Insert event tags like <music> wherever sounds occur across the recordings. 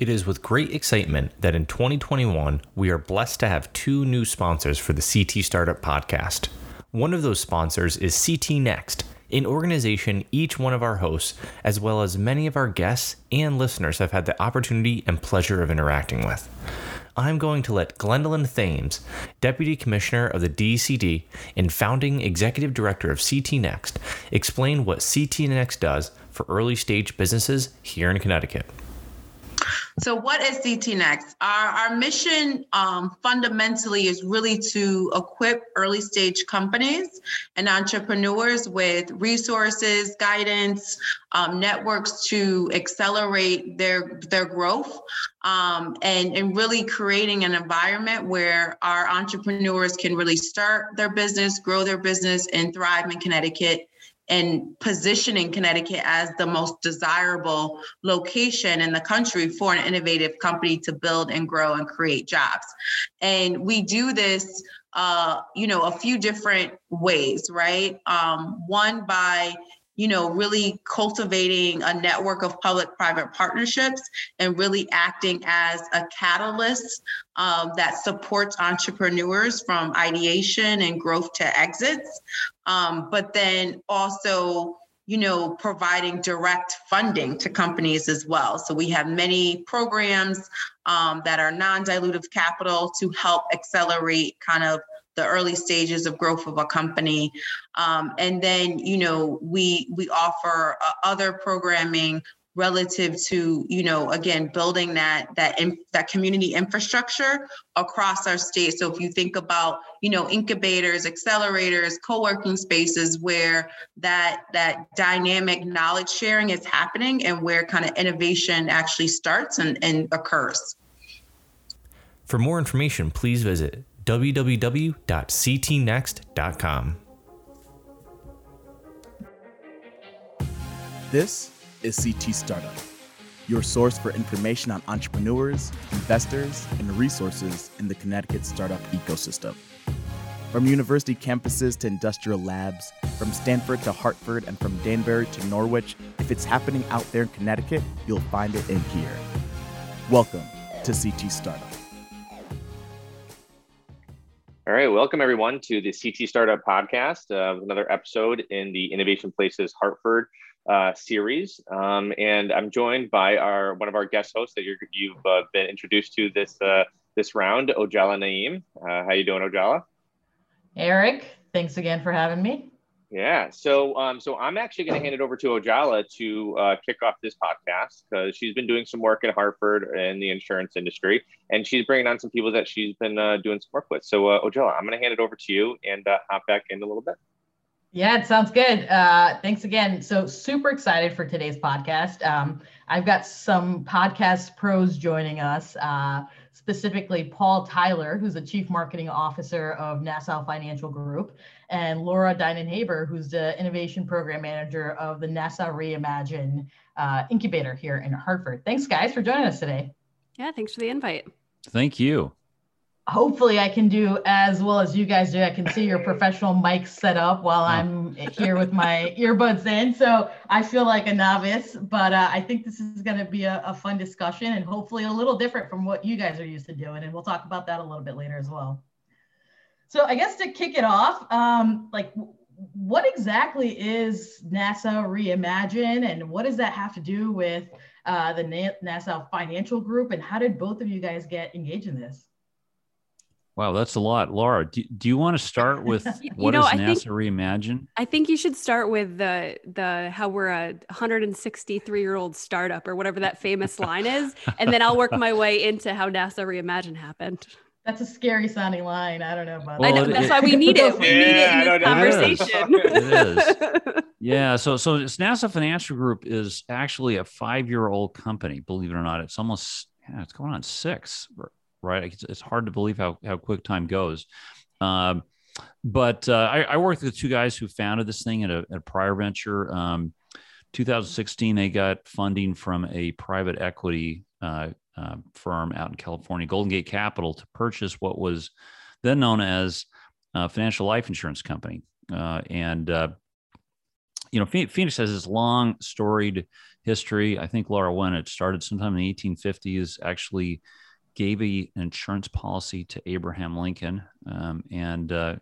It is with great excitement that in 2021, we are blessed to have two new sponsors for the CT Startup Podcast. One of those sponsors is CT Next, an organization each one of our hosts, as well as many of our guests and listeners, have had the opportunity and pleasure of interacting with. I'm going to let Glendowlyn Thames, Deputy Commissioner of the DCD and founding Executive Director of CT Next, explain what CT Next does for early stage businesses here in Connecticut. So, what is CT Next? Our, our mission um, fundamentally is really to equip early stage companies and entrepreneurs with resources, guidance, um, networks to accelerate their their growth, um, and and really creating an environment where our entrepreneurs can really start their business, grow their business, and thrive in Connecticut and positioning Connecticut as the most desirable location in the country for an innovative company to build and grow and create jobs. And we do this, uh, you know, a few different ways, right? Um, one by you know, really cultivating a network of public private partnerships and really acting as a catalyst um, that supports entrepreneurs from ideation and growth to exits. Um, but then also, you know, providing direct funding to companies as well. So we have many programs um, that are non dilutive capital to help accelerate kind of the early stages of growth of a company. Um, and then, you know, we we offer uh, other programming relative to you know again building that that in, that community infrastructure across our state so if you think about you know incubators accelerators co-working spaces where that that dynamic knowledge sharing is happening and where kind of innovation actually starts and, and occurs for more information please visit www.ctnext.com. This is CT Startup, your source for information on entrepreneurs, investors, and resources in the Connecticut startup ecosystem. From university campuses to industrial labs, from Stamford to Hartford, and from Danbury to Norwich, if it's happening out there in Connecticut, you'll find it in here. Welcome to CT Startup. All right, welcome everyone to the CT Startup Podcast, uh, another episode in the Innovation Places Hartford uh, series. Um, and I'm joined by our one of our guest hosts that you have uh, been introduced to this uh, this round, Ojala Naeem. Uh, how you doing, Ojala? Eric, thanks again for having me. Yeah. So, um, so I'm actually going to hand it over to Ojala to uh, kick off this podcast because she's been doing some work in Hartford in the insurance industry, and she's bringing on some people that she's been uh, doing some work with. So, uh, Ojala, I'm going to hand it over to you and uh, hop back in a little bit. Yeah, it sounds good. Uh, thanks again. So, super excited for today's podcast. Um, I've got some podcast pros joining us. Uh, specifically Paul Tyler, who's the Chief Marketing Officer of Nassau Financial Group, and Laura Dinan Haber, who's the Innovation Program Manager of the Nassau Reimagine uh, Incubator here in Hartford. Thanks, guys, for joining us today. Yeah, thanks for the invite. Thank you. Hopefully, I can do as well as you guys do. I can see your <laughs> professional mics set up while I'm here with my earbuds in. So I feel like a novice, but uh, I think this is going to be a, a fun discussion and hopefully a little different from what you guys are used to doing. And we'll talk about that a little bit later as well. So I guess to kick it off, um, like what exactly is Nassau Reimagine and what does that have to do with uh, the Nassau Financial Group and how did both of you guys get engaged in this? Wow, that's a lot. Laura, do, do you want to start <laughs> with what know, is Nassau think, Reimagine? I think you should start with the the how we're a 163 year old startup or whatever that famous line is, and then I'll work my way into how Nassau Reimagine happened. That's a scary sounding line. I don't know about well, that. I know, that's it, why we need it. We yeah, need it in this conversation. It is. <laughs> yeah. So, so Nassau Financial Group is actually a five-year-old company. Believe it or not, it's almost yeah, it's going on six. Right. It's, it's hard to believe how how quick time goes. Um, but uh, I, I, worked with two guys who founded this thing at a, at a prior venture. Um, 2016, they got funding from a private equity uh, uh, firm out in California, Golden Gate Capital, to purchase what was then known as a financial life insurance company. Uh, and uh, you know, Phoenix has this long, storied history. I think Laura, when it started sometime in the 1850s, actually gave a, an insurance policy to Abraham Lincoln. Um, and uh,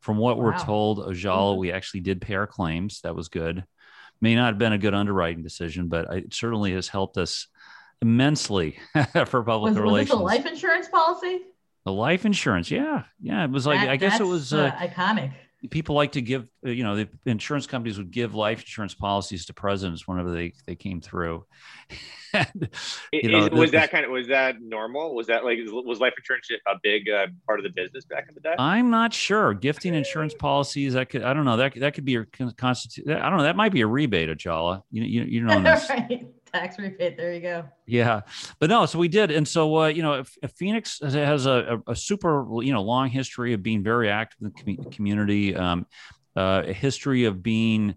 from what wow. we're told, Ojala, mm-hmm. we actually did pay our claims. That was good. May not have been a good underwriting decision, but it certainly has helped us immensely <laughs> for public was, relations. Was a life insurance policy? The life insurance, yeah, yeah. It was like that, I guess it was uh, iconic people like to give uh, you know the insurance companies would give life insurance policies to presidents whenever they they came through. <laughs> And, know, was the, that kind of was that normal? Was that like was life insurance a big uh, part of the business back in the day? I'm not sure. Gifting insurance policies that could i don't know. That that could be your constitute i don't know. That might be a rebate Ojala. You, you, you know this. <laughs> right tax rebate. There you go. Yeah, but no, so we did, and so uh, you know, if, if Phoenix has a, a, super you know long history of being very active in the com- community, um, uh, a history of being.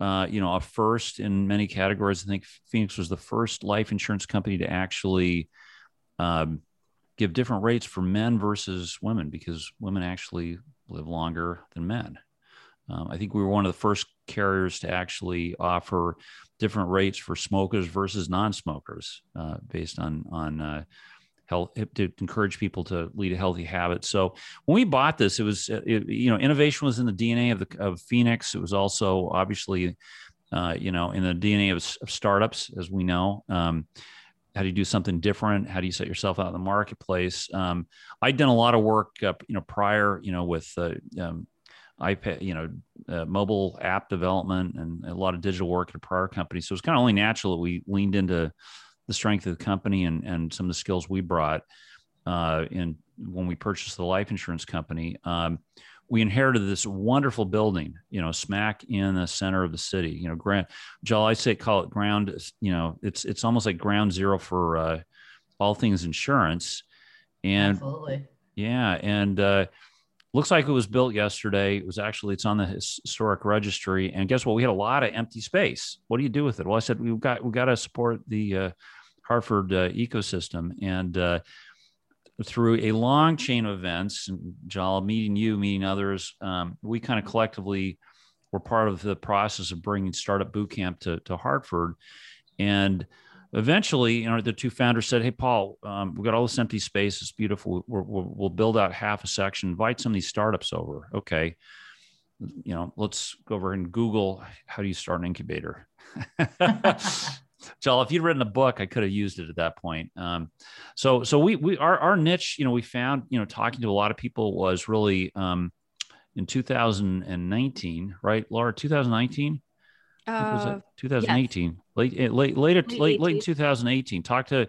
Uh, you know, a first in many categories. I think Phoenix was the first life insurance company to actually um, give different rates for men versus women because women actually live longer than men. Um, I think we were one of the first carriers to actually offer different rates for smokers versus non-smokers uh, based on on uh, health to encourage people to lead a healthy habit. So when we bought this, it was uh, it, you know innovation was in the DNA of the of Phoenix. It was also obviously uh, you know in the DNA of, of startups, as we know. Um, how do you do something different? How do you set yourself out in the marketplace? Um, I'd done a lot of work, uh, you know, prior, you know, with uh, um, iPad, you know, uh, mobile app development and a lot of digital work at a prior company. So it's kind of only natural that we leaned into the strength of the company and, and some of the skills we brought uh, in when we purchased the life insurance company. Um, we inherited this wonderful building, you know, smack in the center of the city. You know, grand, Joel, I say call it ground. You know, it's it's almost like ground zero for uh, all things insurance. And Absolutely. yeah, and uh, looks like it was built yesterday. It was actually it's on the historic registry. And guess what? We had a lot of empty space. What do you do with it? Well, I said we've got we've got to support the uh, Hartford uh, ecosystem and. Uh, through a long chain of events, and Jal meeting you, meeting others, um, we kind of collectively were part of the process of bringing Startup Bootcamp to, to Hartford. And eventually, you know, the two founders said, "Hey, Paul, um, we've got all this empty space. It's beautiful. we will build out half a section. Invite some of these startups over." Okay, you know, let's go over and Google how do you start an incubator. <laughs> Joel, if you'd written a book, I could have used it at that point. Um, so, so we we our our niche, you know, we found, you know, talking to a lot of people was really um, in 2019, right, Laura? 2019 was it 2018? Yes. Late, eh, late, later, late, late, in 2018. Talk to,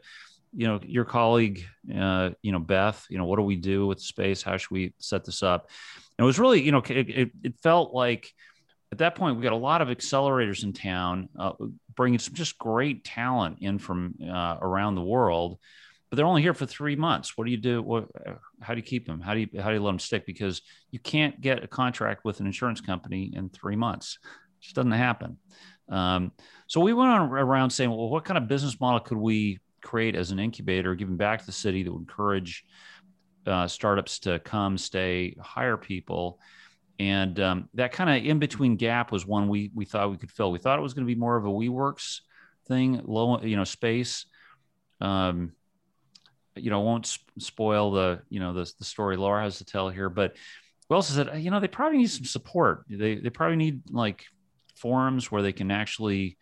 you know, your colleague, uh, you know, Beth. You know, what do we do with space? How should we set this up? And it was really, you know, it, it, it felt like at that point we got a lot of accelerators in town, uh, bringing some just great talent in from uh, around the world. But they're only here for three months. What do you do? What, how do you keep them? How do you how do you let them stick? Because you can't get a contract with an insurance company in three months it just doesn't happen. Um, so we went on around saying, well, what kind of business model could we create as an incubator, giving back to the city that would encourage uh, startups to come, stay, hire people? And um, that kind of in between gap was one we we thought we could fill. We thought it was going to be more of a WeWorks thing, low you know space. Um, you know, won't spoil the you know the the story Laura has to tell here, but we also said you know they probably need some support. They they probably need like forums where they can actually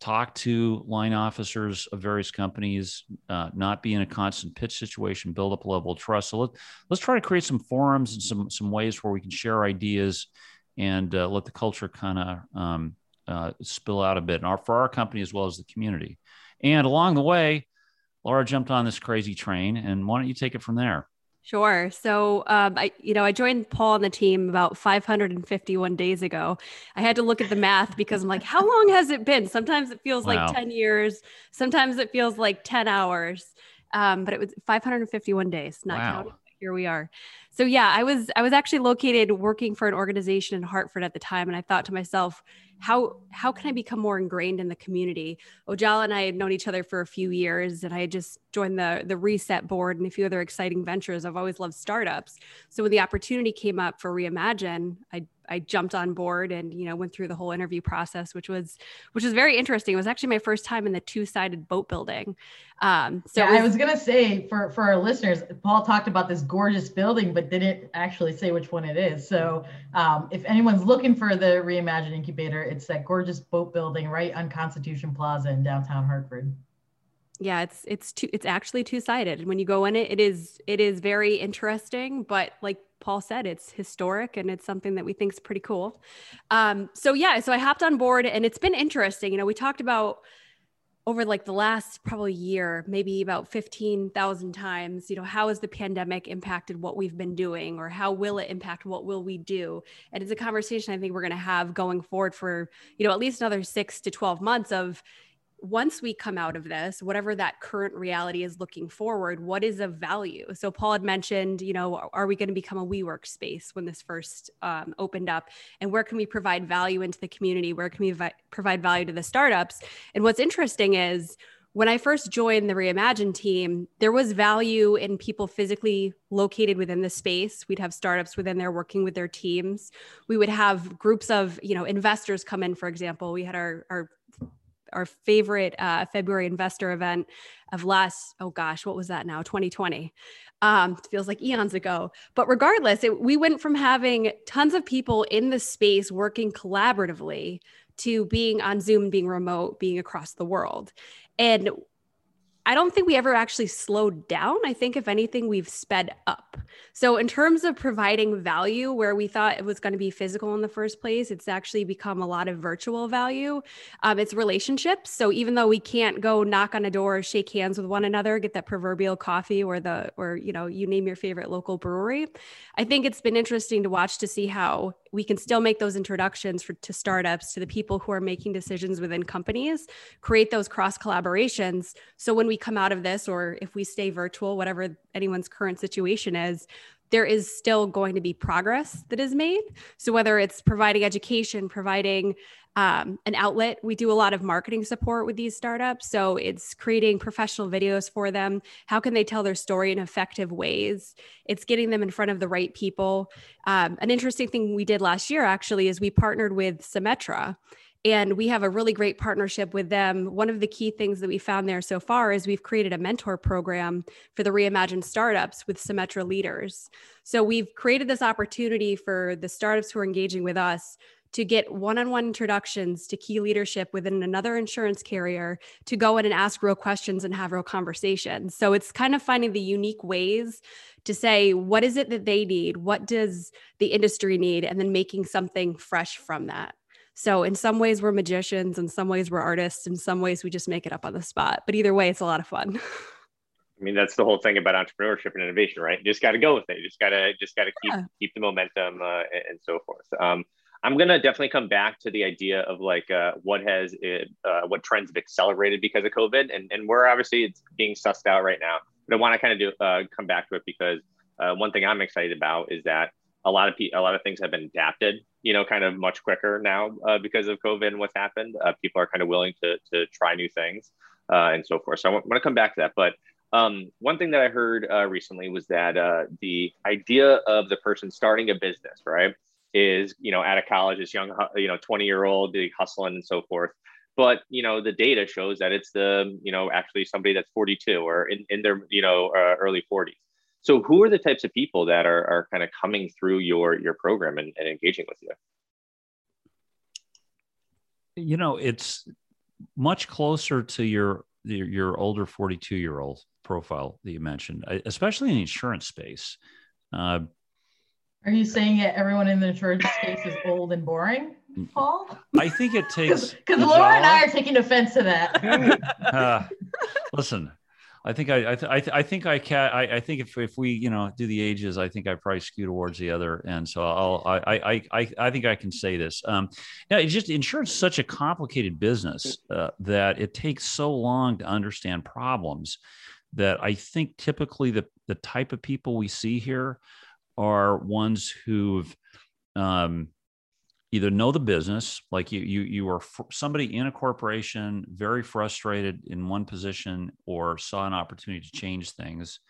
talk to line officers of various companies, uh, not be in a constant pitch situation, build up a level of trust. So let, let's try to create some forums and some some ways where we can share ideas and uh, let the culture kind of um, uh, spill out a bit, and our, for our company as well as the community. And along the way, Laura jumped on this crazy train, and why don't you take it from there? Sure. So, um, I, you know, I joined Paul on the team about 551 days ago. I had to look at the math because I'm like, how long has it been? Sometimes it feels wow. like 10 years. Sometimes it feels like 10 hours. Um, but it was 551 days, not wow. counting. Here we are. So yeah, I was I was actually located working for an organization in Hartford at the time, and I thought to myself, how how can I become more ingrained in the community? Ojala and I had known each other for a few years, and I had just joined the the Reset board and a few other exciting ventures. I've always loved startups, so when the opportunity came up for Reimagine, I I jumped on board and you know went through the whole interview process, which was which was very interesting. It was actually my first time in the two sided boat building. Um, so yeah, was, I was gonna say for for our listeners, Paul talked about this gorgeous building, but didn't actually say which one it is. So um, if anyone's looking for the Reimagine Incubator, it's that gorgeous boat building right on Constitution Plaza in downtown Hartford yeah it's it's two it's actually two-sided and when you go in it it is it is very interesting but like paul said it's historic and it's something that we think is pretty cool. Um so yeah so i hopped on board and it's been interesting. You know we talked about over like the last probably year maybe about 15,000 times you know how has the pandemic impacted what we've been doing or how will it impact what will we do? And it's a conversation i think we're going to have going forward for you know at least another 6 to 12 months of once we come out of this, whatever that current reality is looking forward, what is of value? So Paul had mentioned, you know, are we going to become a WeWork space when this first um, opened up? And where can we provide value into the community? Where can we vi- provide value to the startups? And what's interesting is when I first joined the Reimagine team, there was value in people physically located within the space. We'd have startups within there working with their teams. We would have groups of, you know, investors come in, for example. We had our, our our favorite uh, February investor event of last, oh gosh, what was that now? 2020. Um, feels like eons ago. But regardless, it, we went from having tons of people in the space working collaboratively to being on Zoom, being remote, being across the world. And I don't think we ever actually slowed down. I think, if anything, we've sped up. So, in terms of providing value where we thought it was going to be physical in the first place, it's actually become a lot of virtual value. Um, it's relationships. So, even though we can't go knock on a door, shake hands with one another, get that proverbial coffee or the, or, you know, you name your favorite local brewery, I think it's been interesting to watch to see how we can still make those introductions for, to startups, to the people who are making decisions within companies, create those cross collaborations. So when we come out of this, or if we stay virtual, whatever anyone's current situation is, there is still going to be progress that is made. So whether it's providing education, providing um, an outlet. We do a lot of marketing support with these startups. So it's creating professional videos for them. How can they tell their story in effective ways? It's getting them in front of the right people. Um, an interesting thing we did last year actually is we partnered with Symetra. And we have a really great partnership with them. One of the key things that we found there so far is we've created a mentor program for the reimagined startups with Symetra leaders. So we've created this opportunity for the startups who are engaging with us to get one-on-one introductions to key leadership within another insurance carrier to go in and ask real questions and have real conversations. So it's kind of finding the unique ways to say what is it that they need? What does the industry need? And then making something fresh from that. So in some ways we're magicians, in some ways we're artists, in some ways we just make it up on the spot. But either way, it's a lot of fun. <laughs> I mean, that's the whole thing about entrepreneurship and innovation, right? You just got to go with it. You just got to just got to keep yeah. keep the momentum uh, and so forth. Um, I'm gonna definitely come back to the idea of like uh, what has it, uh, what trends have accelerated because of COVID, and and we're obviously it's being sussed out right now. But I want to kind of do uh, come back to it because uh, one thing I'm excited about is that a lot of pe- a lot of things have been adapted, you know, kind of much quicker now uh, because of COVID and what's happened. Uh, people are kind of willing to to try new things and so forth. So I want to come back to that, but. Um, one thing that I heard recently was that the idea of the person starting a business, right? is you know out of college this young you know 20 year old hustling and so forth but you know the data shows that it's the you know actually somebody that's 42 or in, in their you know uh, early 40s so who are the types of people that are, are kind of coming through your your program and, and engaging with you you know it's much closer to your your, your older 42 year old profile that you mentioned especially in the insurance space uh, are you saying that everyone in the insurance space is old and boring, Paul? I think it <laughs> takes because Laura and I are taking offense to that. <laughs> uh, listen, I think I I, th- I, think I can I, I think if, if we you know do the ages, I think I probably skew towards the other, and so I'll I I I, I think I can say this. Um, now it's just insurance is such a complicated business uh, that it takes so long to understand problems that I think typically the the type of people we see here are ones who've um, either know the business, like you, you, you are fr- somebody in a corporation, very frustrated in one position, or saw an opportunity to change things.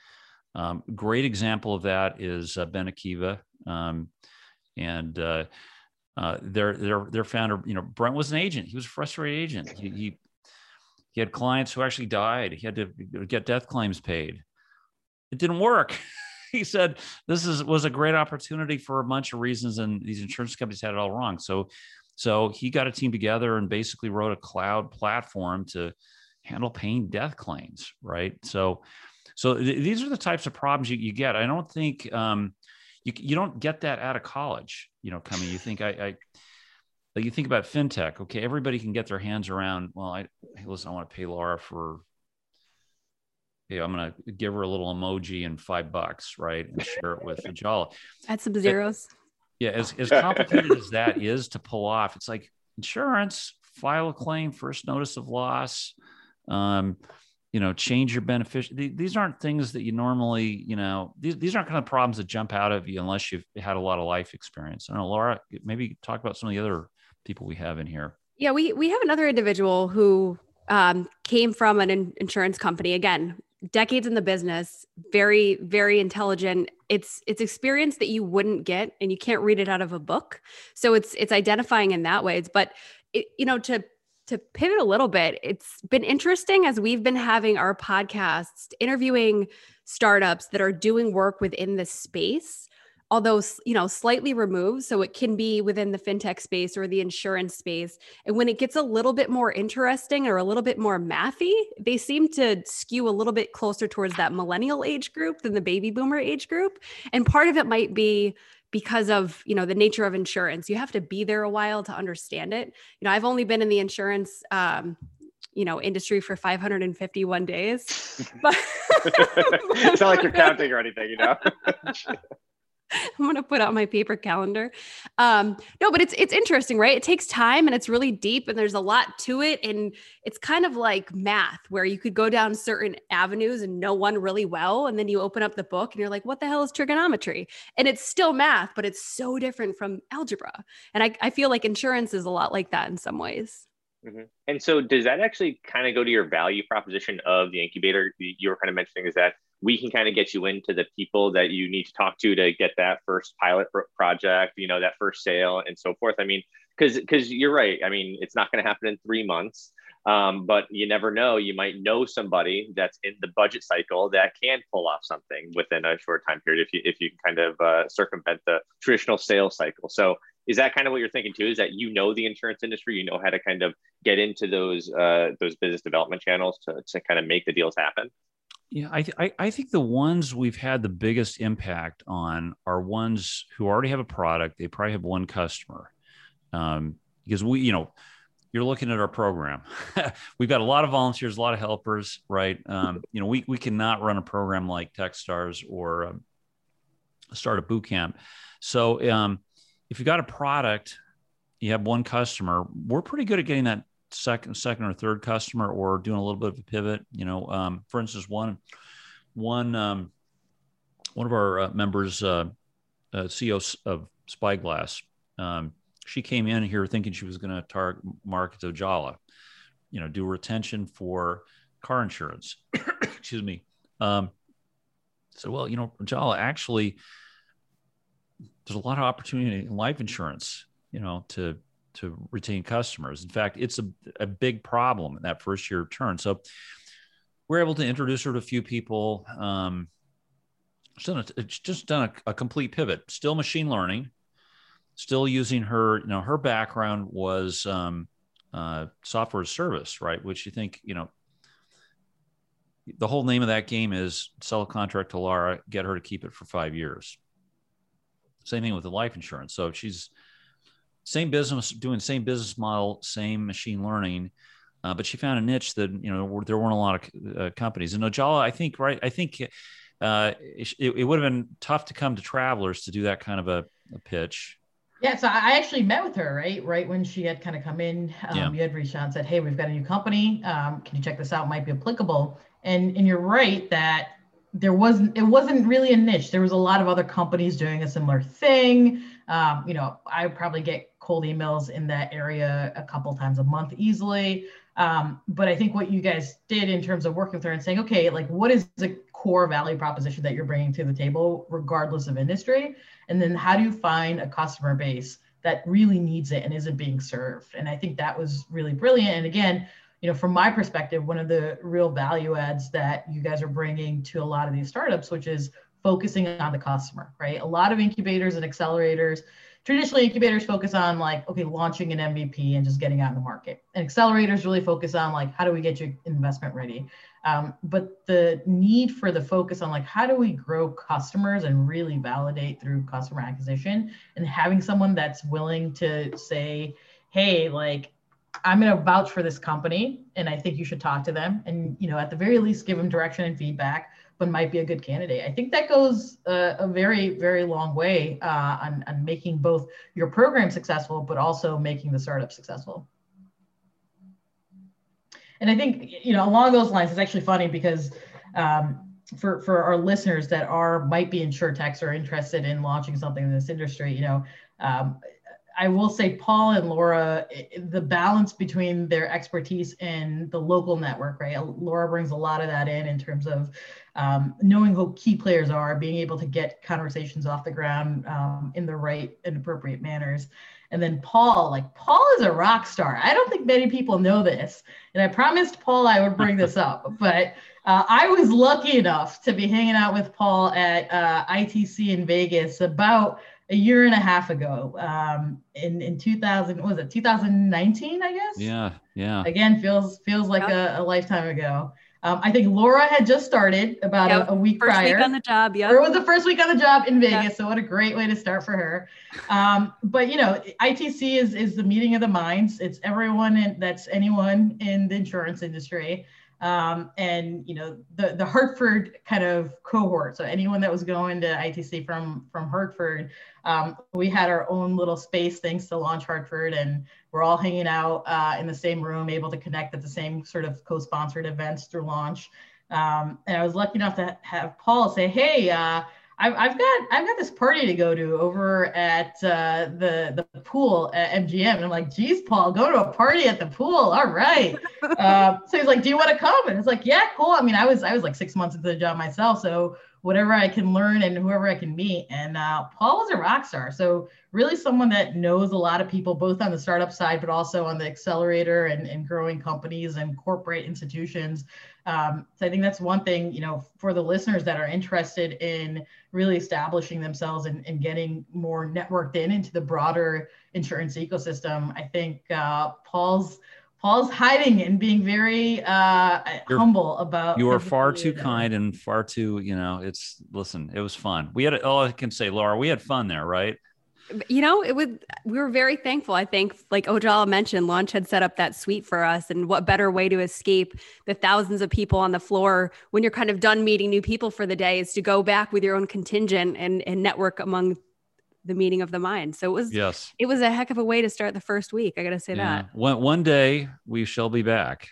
Um, great example of that is uh, Benekiva, um, and uh, uh, their their their founder, you know, Brent was an agent. He was a frustrated agent. He, he he had clients who actually died. He had to get death claims paid. It didn't work. <laughs> <laughs> he said this is was a great opportunity for a bunch of reasons, and these insurance companies had it all wrong. So, so he got a team together and basically wrote a cloud platform to handle paying death claims. Right. So, so th- these are the types of problems you, you get. I don't think um, you you don't get that out of college. You know, coming. You think I, I like you think about fintech. Okay, everybody can get their hands around. Well, I hey, listen. I want to pay Laura for yeah, I'm gonna give her a little emoji and five bucks, right, and share it with <laughs> Ojala. Add some zeros. But, yeah, as as <laughs> complicated as that is to pull off, it's like insurance, file a claim, first notice of loss, um, you know, change your beneficial. These aren't things that you normally, you know, these these aren't kind of problems that jump out of you unless you've had a lot of life experience. I don't know, Laura, maybe talk about some of the other people we have in here. Yeah, we we have another individual who um, came from an in- insurance company. Again, decades in the business very very intelligent. It's it's experience that you wouldn't get and you can't read it out of a book. So it's it's identifying in that ways. But it, you know to to pivot a little bit it's been interesting as we've been having our podcasts interviewing startups that are doing work within this space although you know slightly removed so it can be within the fintech space or the insurance space and when it gets a little bit more interesting or a little bit more mathy they seem to skew a little bit closer towards that millennial age group than the baby boomer age group and part of it might be because of you know the nature of insurance. You have to be there a while to understand it. You know i've only been in the insurance um, you know industry for 551 days <laughs> but <laughs> it's not like you're counting or anything you know <laughs> <laughs> I'm gonna put out my paper calendar. Um, no, but it's it's interesting, right? It takes time and it's really deep and there's a lot to it. And it's kind of like math, where you could go down certain avenues and know one really well, and then you open up the book and you're like, what the hell is trigonometry? And it's still math, but it's so different from algebra. And I, I feel like insurance is a lot like that in some ways. Mm-hmm. And so, does that actually kind of go to your value proposition of the incubator? You were kind of mentioning is that we can kind of get you into the people that you need to talk to to get that first pilot project, you know, that first sale and so forth. I mean, because because you're right. I mean, it's not going to happen in three months, um, but you never know. You might know somebody that's in the budget cycle that can pull off something within a short time period if you if you kind of uh, circumvent the traditional sales cycle. So is that kind of what you're thinking too? Is that you know the insurance industry, you know how to kind of get into those uh, those business development channels to to kind of make the deals happen? Yeah, I, th- I, I think the ones we've had the biggest impact on are ones who already have a product. They probably have one customer, um, because we, you know, you're looking at our program. <laughs> we've got a lot of volunteers, a lot of helpers, right? Um, you know, we we cannot run a program like TechStars or um, Startup Bootcamp. So um, if you got a product, you have one customer. We're pretty good at getting that second second or third customer or doing a little bit of a pivot you know um, for instance one one um, one of our uh, members uh, uh, ceo of spyglass um, she came in here thinking she was going to target market ojala you know do retention for car insurance. <coughs> Excuse me. Um, so well you know ojala actually there's a lot of opportunity in life insurance you know to to retain customers. In fact, it's a, a big problem in that first year turn. So we're able to introduce her to a few people. Um, it's, done a, it's just done a, a complete pivot. Still machine learning, still using her. You know, her background was um, uh, software service, right? Which you think, you know, the whole name of that game is sell a contract to Laura, get her to keep it for five years. Same thing with the life insurance. So she's same business, doing same business model, same machine learning. Uh, but she found a niche that you know there weren't a lot of uh, companies. And Ojala, I think, right? I think uh, it, it, would have been tough to come to Travelers to do that kind of a, a, pitch. Yeah, so I actually met with her right, right when she had kind of come in. Um, yeah. You had reached out and said, "Hey, we've got a new company. Um, can you check this out? Might be applicable." And and you're right that there wasn't it wasn't really a niche. There was a lot of other companies doing a similar thing. Um, you know, I probably get cold emails in that area a couple times a month easily. Um, but I think what you guys did in terms of working with her and saying, okay, like what is the core value proposition that you're bringing to the table, regardless of industry? And then how do you find a customer base that really needs it and isn't being served. And I think that was really brilliant. And again, you know, from my perspective, one of the real value adds that you guys are bringing to a lot of these startups, which is focusing on the customer, right? A lot of incubators and accelerators, traditionally incubators focus on like, okay, launching an MVP and just getting out in the market. And accelerators really focus on like, how do we get your investment ready? Um, but the need for the focus on like, how do we grow customers and really validate through customer acquisition and having someone that's willing to say, hey, like, I'm going to vouch for this company and I think you should talk to them and, you know, at the very least, give them direction and feedback, but might be a good candidate. I think that goes uh, a very, very long way uh, on, on making both your program successful, but also making the startup successful. And I think, you know, along those lines, it's actually funny because um, for, for our listeners that are might be insurtechs or interested in launching something in this industry, you know, um, I will say Paul and Laura, the balance between their expertise and the local network, right? Laura brings a lot of that in in terms of um, knowing who key players are, being able to get conversations off the ground um, in the right and appropriate manners. And then Paul, like Paul is a rock star. I don't think many people know this. And I promised Paul I would bring this up, <laughs> but uh, I was lucky enough to be hanging out with Paul at uh, ITC in Vegas about a year and a half ago um, in in 2000 was it 2019 i guess? Yeah yeah. Again feels feels like yep. a, a, lifetime ago. Um, i think laura had just started about yep. a, a, week first prior. week on the job yeah it was the first week on the job in vegas yep. so what a great way to start for her. Um, but you know itc is is the meeting of the minds. It's everyone in, that's anyone in the insurance industry um, and you know the the Hartford kind of cohort. So anyone that was going to ITC from from Hartford, um, we had our own little space thanks to Launch Hartford, and we're all hanging out uh, in the same room, able to connect at the same sort of co-sponsored events through Launch. Um, and I was lucky enough to have Paul say, "Hey." Uh, I've, I've got I've got this party to go to over at uh, the the pool at MGM, and I'm like, geez, Paul, go to a party at the pool. All right. <laughs> uh, so he's like, do you want to come? And it's like, yeah, cool. I mean, I was I was like six months into the job myself, so whatever I can learn and whoever I can meet. And uh, Paul was a rock star. So really someone that knows a lot of people, both on the startup side, but also on the accelerator and, and growing companies and corporate institutions. Um, so I think that's one thing, you know, for the listeners that are interested in really establishing themselves and, and getting more networked in into the broader insurance ecosystem. I think uh, Paul's Paul's hiding and being very uh, humble about. You are far too kind and far too, you know. It's listen. It was fun. We had all I can say, Laura. We had fun there, right? You know, it was. We were very thankful. I think, like Ojala mentioned, Launch had set up that suite for us, and what better way to escape the thousands of people on the floor when you're kind of done meeting new people for the day is to go back with your own contingent and and network among the meeting of the mind. So it was yes, it was a heck of a way to start the first week. I got to say yeah. that. One one day we shall be back.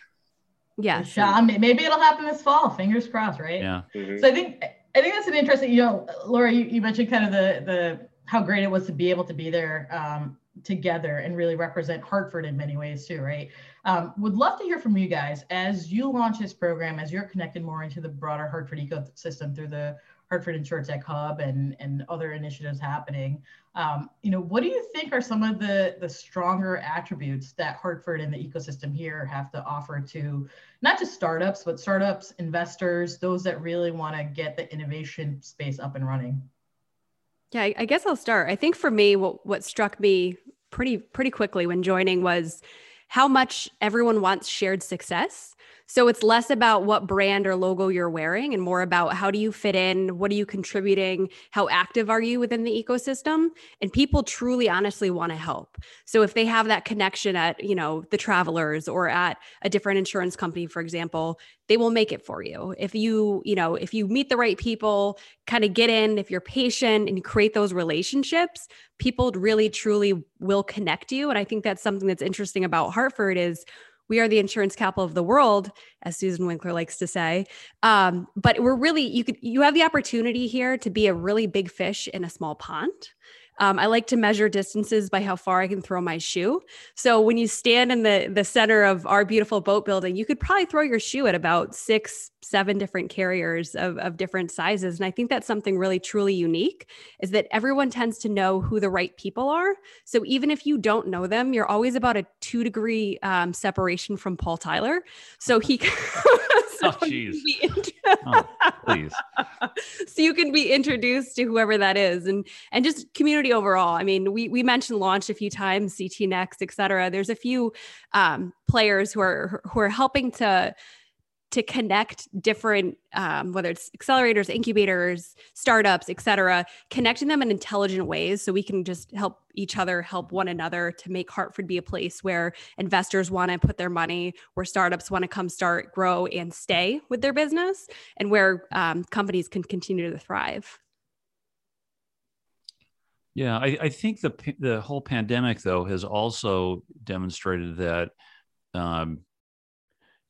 Yeah, maybe it'll happen this fall. Fingers crossed, right? Yeah. Mm-hmm. So I think I think that's an interesting. You know, Laura, you, you mentioned kind of the the how great it was to be able to be there um, together and really represent Hartford in many ways too, right? Um, would love to hear from you guys as you launch this program, as you're connected more into the broader Hartford ecosystem through the Hartford InsurTech Hub and, and other initiatives happening. Um, you know, what do you think are some of the, the stronger attributes that Hartford and the ecosystem here have to offer to not just startups, but startups, investors, those that really want to get the innovation space up and running? Yeah, I guess I'll start. I think for me, what, what struck me pretty pretty quickly when joining was how much everyone wants shared success so it's less about what brand or logo you're wearing and more about how do you fit in? What are you contributing? How active are you within the ecosystem? And people truly, honestly want to help. So if they have that connection at, you know, the travelers or at a different insurance company, for example, they will make it for you. If you, you know, if you meet the right people, kind of get in, if you're patient and you create those relationships, people really truly will connect you. And I think that's something that's interesting about Hartford is we are the insurance capital of the world, as Susan Winkler likes to say. Um, but we're really you could you have the opportunity here to be a really big fish in a small pond. Um, I like to measure distances by how far I can throw my shoe. So when you stand in the the center of our beautiful boat building, you could probably throw your shoe at about six, seven different carriers of, of different sizes. And I think that's something really truly unique is that everyone tends to know who the right people are. So even if you don't know them, you're always about a two degree um, separation from Paul Tyler. So he. <laughs> <laughs> so oh, jeez. <laughs> oh, please. So you can be introduced to whoever that is and and just community overall. I mean, we we mentioned launch a few times, CT Next, et cetera. There's a few um, players who are who are helping to to connect different um, whether it's accelerators incubators startups et cetera connecting them in intelligent ways so we can just help each other help one another to make hartford be a place where investors want to put their money where startups want to come start grow and stay with their business and where um, companies can continue to thrive yeah I, I think the the whole pandemic though has also demonstrated that um,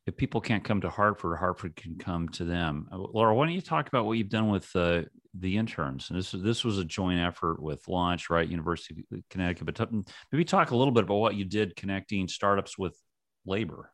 if people can't come to Hartford, Hartford can come to them. Uh, Laura, why don't you talk about what you've done with uh, the interns? And this this was a joint effort with Launch, right? University of Connecticut, but t- maybe talk a little bit about what you did connecting startups with labor.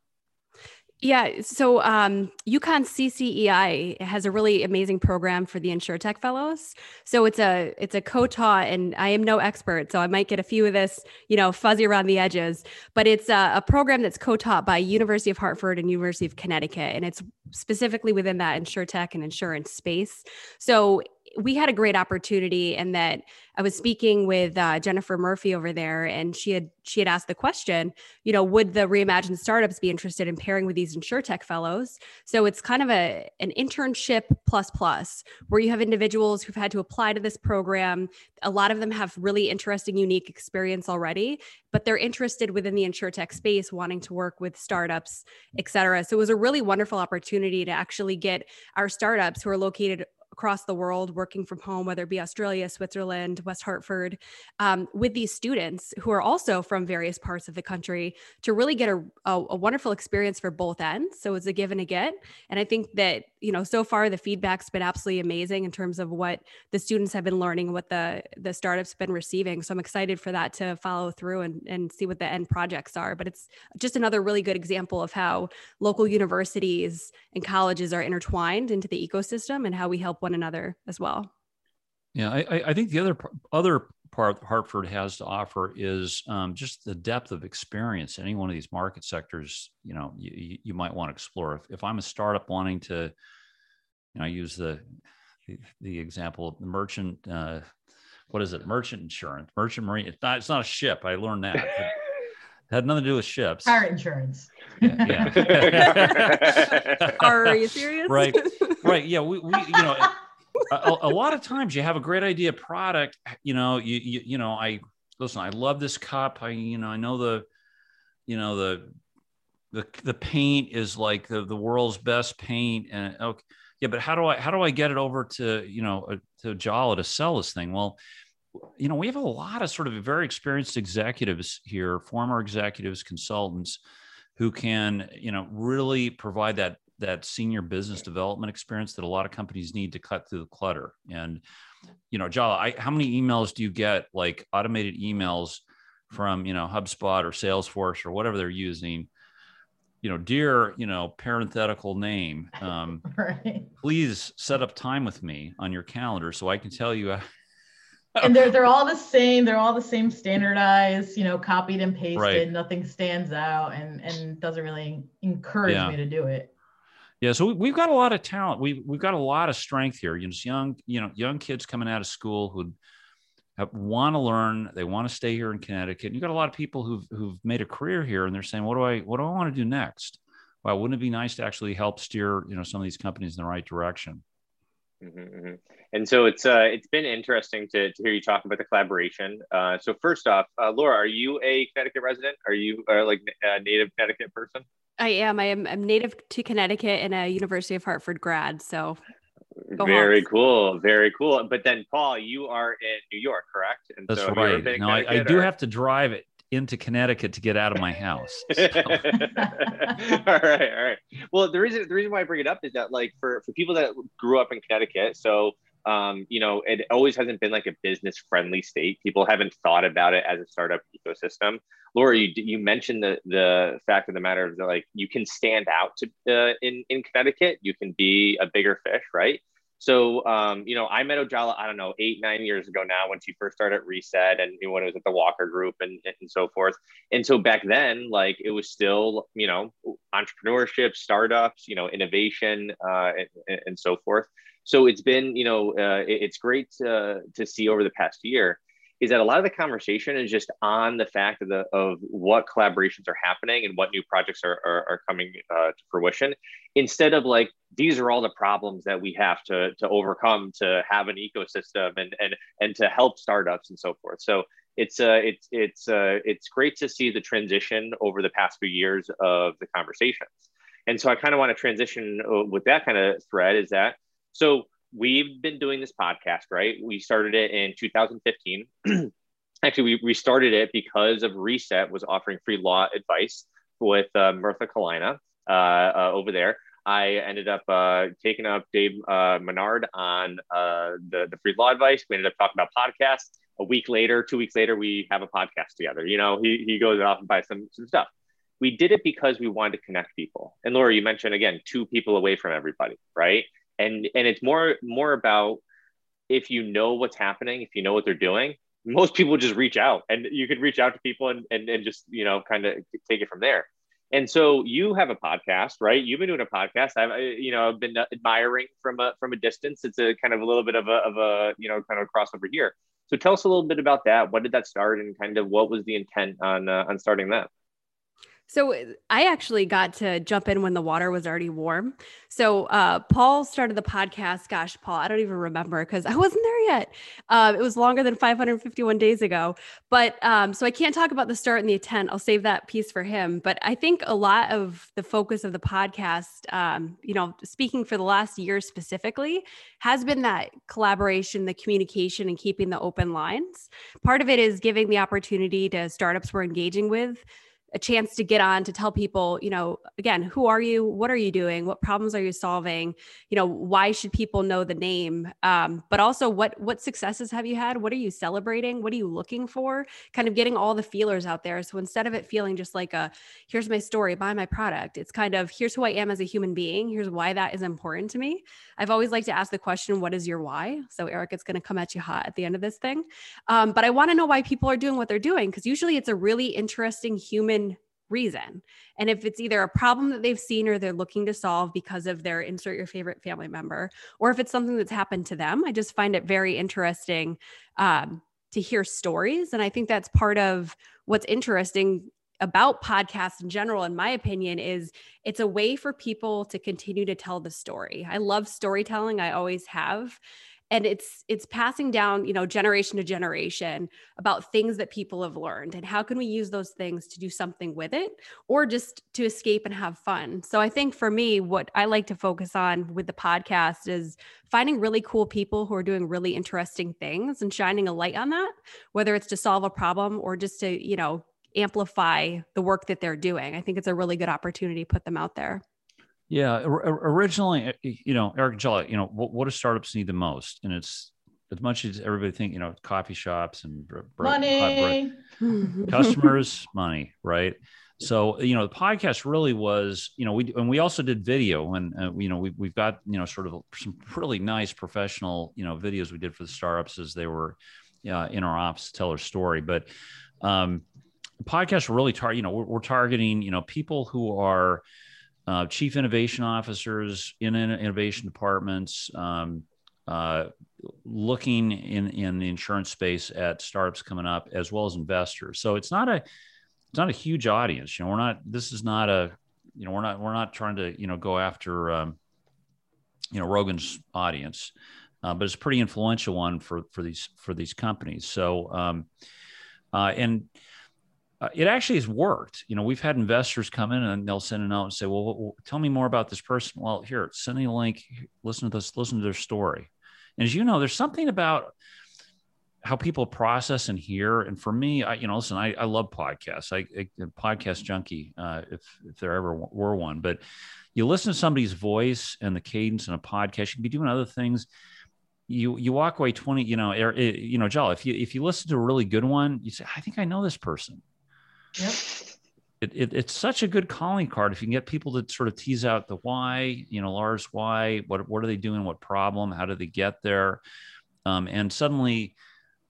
Yeah, so um, UConn CCEI has a really amazing program for the InsurTech fellows. So it's a it's a co-taught, and I am no expert, so I might get a few of this, you know, fuzzy around the edges. But it's a, a program that's co-taught by University of Hartford and University of Connecticut, and it's specifically within that InsurTech and insurance space. So we had a great opportunity in that I was speaking with uh, Jennifer Murphy over there, and she had she had asked the question, you know, would the reimagined startups be interested in pairing with these insurtech fellows? So it's kind of a an internship plus plus, where you have individuals who've had to apply to this program. A lot of them have really interesting, unique experience already, but they're interested within the insurtech space, wanting to work with startups, et cetera. So it was a really wonderful opportunity to actually get our startups who are located across the world working from home, whether it be Australia, Switzerland, West Hartford, um, with these students who are also from various parts of the country to really get a, a, a, wonderful experience for both ends. So it's a give and a get. And I think that, you know, so far the feedback's been absolutely amazing in terms of what the students have been learning, what the, the startups been receiving. So I'm excited for that to follow through and, and see what the end projects are. But it's just another really good example of how local universities and colleges are intertwined into the ecosystem and how we help one another as well. Yeah, I, I think the other other part Hartford has to offer is um, just the depth of experience. Any one of these market sectors, you know, you, you might want to explore. If, if I'm a startup wanting to, you know, use the the, the example of the merchant. Uh, what is it? Merchant insurance, merchant marine. It's not. It's not a ship. I learned that. It <laughs> had nothing to do with ships. Car insurance. Yeah. yeah. <laughs> Are you serious? Right. Right. Yeah. We, we you know <laughs> a, a, lot of times you have a great idea product you know you, you you know i listen i love this cup. I you know i know the you know the the the paint is like the the world's best paint and okay. Yeah but how do i how do i get it over to you know uh, to jala to sell this thing? Well you know we have a lot of sort of very experienced executives here former executives consultants who can you know really provide that that senior business development experience that a lot of companies need to cut through the clutter. And, you know, Jala, I, how many emails do you get, like automated emails from, you know, HubSpot or Salesforce or whatever they're using? You know, dear, you know, parenthetical name, um, <laughs> right. please set up time with me on your calendar so I can tell you <laughs> and they're they're all the same. They're all the same standardized, you know, copied and pasted. Right. Nothing stands out and and doesn't really encourage yeah. me to do it. Yeah, so we've got a lot of talent. We we've got a lot of strength here. You know, young, you know, young kids coming out of school who want to learn. They want to stay here in Connecticut. And you've got a lot of people who've who've made a career here, and they're saying, "What do I what do I want to do next?" Well, wouldn't it be nice to actually help steer you know some of these companies in the right direction? Mm-hmm, mm-hmm. And so it's uh, it's been interesting to, to hear you talk about the collaboration. Uh, so first off, uh, Laura, are you a Connecticut resident? Are you uh, like a native Connecticut person? I am. I am. I'm native to Connecticut and a University of Hartford grad. So very Hawks. cool. Very cool. But then, Paul, you are in New York, correct? And That's so right. No, I, I, do have to drive it into Connecticut to get out of my house. <laughs> So. all right, all right. Well, the reason the reason why I bring it up is that like for for people that grew up in Connecticut, so um, you know, it always hasn't been like a business friendly state. People haven't thought about it as a startup ecosystem. Laura, you you mentioned the the fact of the matter that like you can stand out to uh, in in Connecticut. You can be a bigger fish, right? So, um, you know, I met Ojala, I don't know, eight, nine years ago now when she first started Reset and when it was at the Walker Group and, and so forth. And so back then, like it was still, you know, entrepreneurship, startups, you know, innovation uh, and, and so forth. So it's been, you know, uh, it's great to, to see over the past year is that a lot of the conversation is just on the fact of the of what collaborations are happening and what new projects are are, are coming uh, to fruition, instead of like these are all the problems that we have to to overcome to have an ecosystem and and and to help startups and so forth. So it's uh it's it's uh it's great to see the transition over the past few years of the conversations. And so I kind of want to transition uh, with that kind of thread is that so we've been doing this podcast, right? We started it in 2015. <clears throat> Actually, we, we started it because of Reset was offering free law advice with uh, Mirtha Kalina uh, uh, over there. I ended up uh, taking up Dave uh, Menard on uh, the, the free law advice. We ended up talking about podcasts. A week later, two weeks later, we have a podcast together. You know, he, he goes off and buys some, some stuff. We did it because we wanted to connect people. And Laura, you mentioned again, two people away from everybody, right? And and it's more more about if you know what's happening if you know what they're doing most people just reach out and you can reach out to people and and, and just you know kind of take it from there. And so you have a podcast right? You've been doing a podcast. I've you know i've been admiring from a from a distance. It's a kind of a little bit of a, of a you know kind of crossover here. So tell us a little bit about that. What did that start and kind of what was the intent on uh, on starting that so I actually got to jump in when the water was already warm. So uh, Paul started the podcast. Gosh, Paul, I don't even remember because I wasn't there yet. Uh, it was longer than 551 days ago. But um, so I can't talk about the start and the intent. I'll save that piece for him. But I think a lot of the focus of the podcast, um, you know, speaking for the last year specifically, has been that collaboration, the communication, and keeping the open lines. Part of it is giving the opportunity to startups we're engaging with a chance to get on to tell people, you know, again, who are you? What are you doing? What problems are you solving? You know, why should people know the name? Um, but also, what what successes have you had? What are you celebrating? What are you looking for? Kind of getting all the feelers out there. So instead of it feeling just like a here's my story, buy my product, it's kind of here's who I am as a human being. Here's why that is important to me. I've always liked to ask the question, what is your why? So Eric, it's going to come at you hot at the end of this thing. Um, but I want to know why people are doing what they're doing because usually it's a really interesting human reason. And if it's either a problem that they've seen or they're looking to solve because of their insert your favorite family member, or if it's something that's happened to them, I just find it very interesting um, to hear stories. And I think that's part of what's interesting about podcasts in general in my opinion is it's a way for people to continue to tell the story i love storytelling i always have and it's it's passing down you know generation to generation about things that people have learned and how can we use those things to do something with it or just to escape and have fun. So i think for me what i like to focus on with the podcast is finding really cool people who are doing really interesting things and shining a light on that whether it's to solve a problem or just to you know amplify the work that they're doing. I think it's a really good opportunity to put them out there yeah, originally, uh, you know, Eric Jolly, you know, what, what do startups need the most? And it's as much as everybody think, you know, coffee shops and money, customers, money, right? So, you know, the podcast really was, you know, we and we also did video, and uh, you know, we we've got you know sort of some really nice professional, you know, videos we did for the startups as they were uh, in our ops to tell their story, but. um the podcast really target, you know, we're, we're targeting, you know, people who are, uh, chief innovation officers in innovation departments, um, uh, looking in in the insurance space at startups coming up as well as investors. So it's not a it's not a huge audience. You know, we're not. This is not a you know we're not we're not trying to you know go after um, you know Rogan's audience, uh, but it's a pretty influential one for for these for these companies. So um, uh, and uh, it actually has worked. You know, we've had investors come in and they'll send a note and say, well, tell me more about this person." Well, here, send me a link. Listen to this. Listen to their story. And as you know, there's something about how people process and hear. And for me, I, you know, listen, I, I love podcasts. I, podcast junkie, uh, if if there ever were one. But you listen to somebody's voice and the cadence in a podcast. You can be doing other things, you you walk away 20 you know er, you know Joel, if you if you listen to a really good one you say i think i know this person It, it, it's such a good calling card. If you can get people to sort of tease out the why you know lars why what what are they doing? What problem? How do they get there? Um, and suddenly